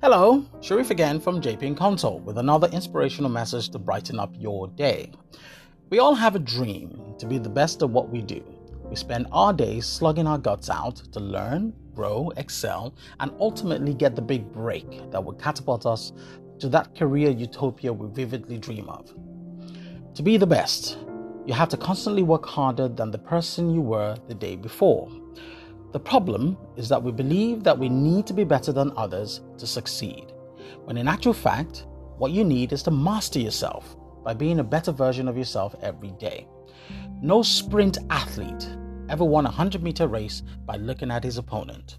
Hello, Sharif again from JP Consult with another inspirational message to brighten up your day. We all have a dream to be the best at what we do. We spend our days slugging our guts out to learn, grow, excel, and ultimately get the big break that will catapult us to that career utopia we vividly dream of. To be the best, you have to constantly work harder than the person you were the day before. The problem is that we believe that we need to be better than others to succeed, when in actual fact, what you need is to master yourself by being a better version of yourself every day. No sprint athlete ever won a 100 meter race by looking at his opponent.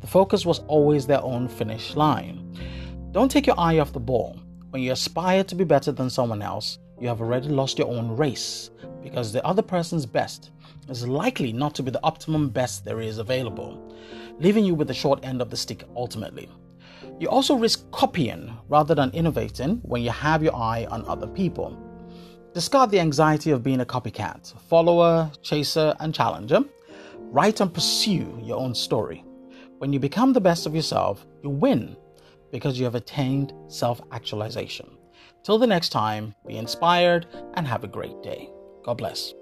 The focus was always their own finish line. Don't take your eye off the ball. When you aspire to be better than someone else, you have already lost your own race because the other person's best is likely not to be the optimum best there is available, leaving you with the short end of the stick ultimately. You also risk copying rather than innovating when you have your eye on other people. Discard the anxiety of being a copycat, follower, chaser, and challenger. Write and pursue your own story. When you become the best of yourself, you win because you have attained self actualization. Till the next time, be inspired and have a great day. God bless.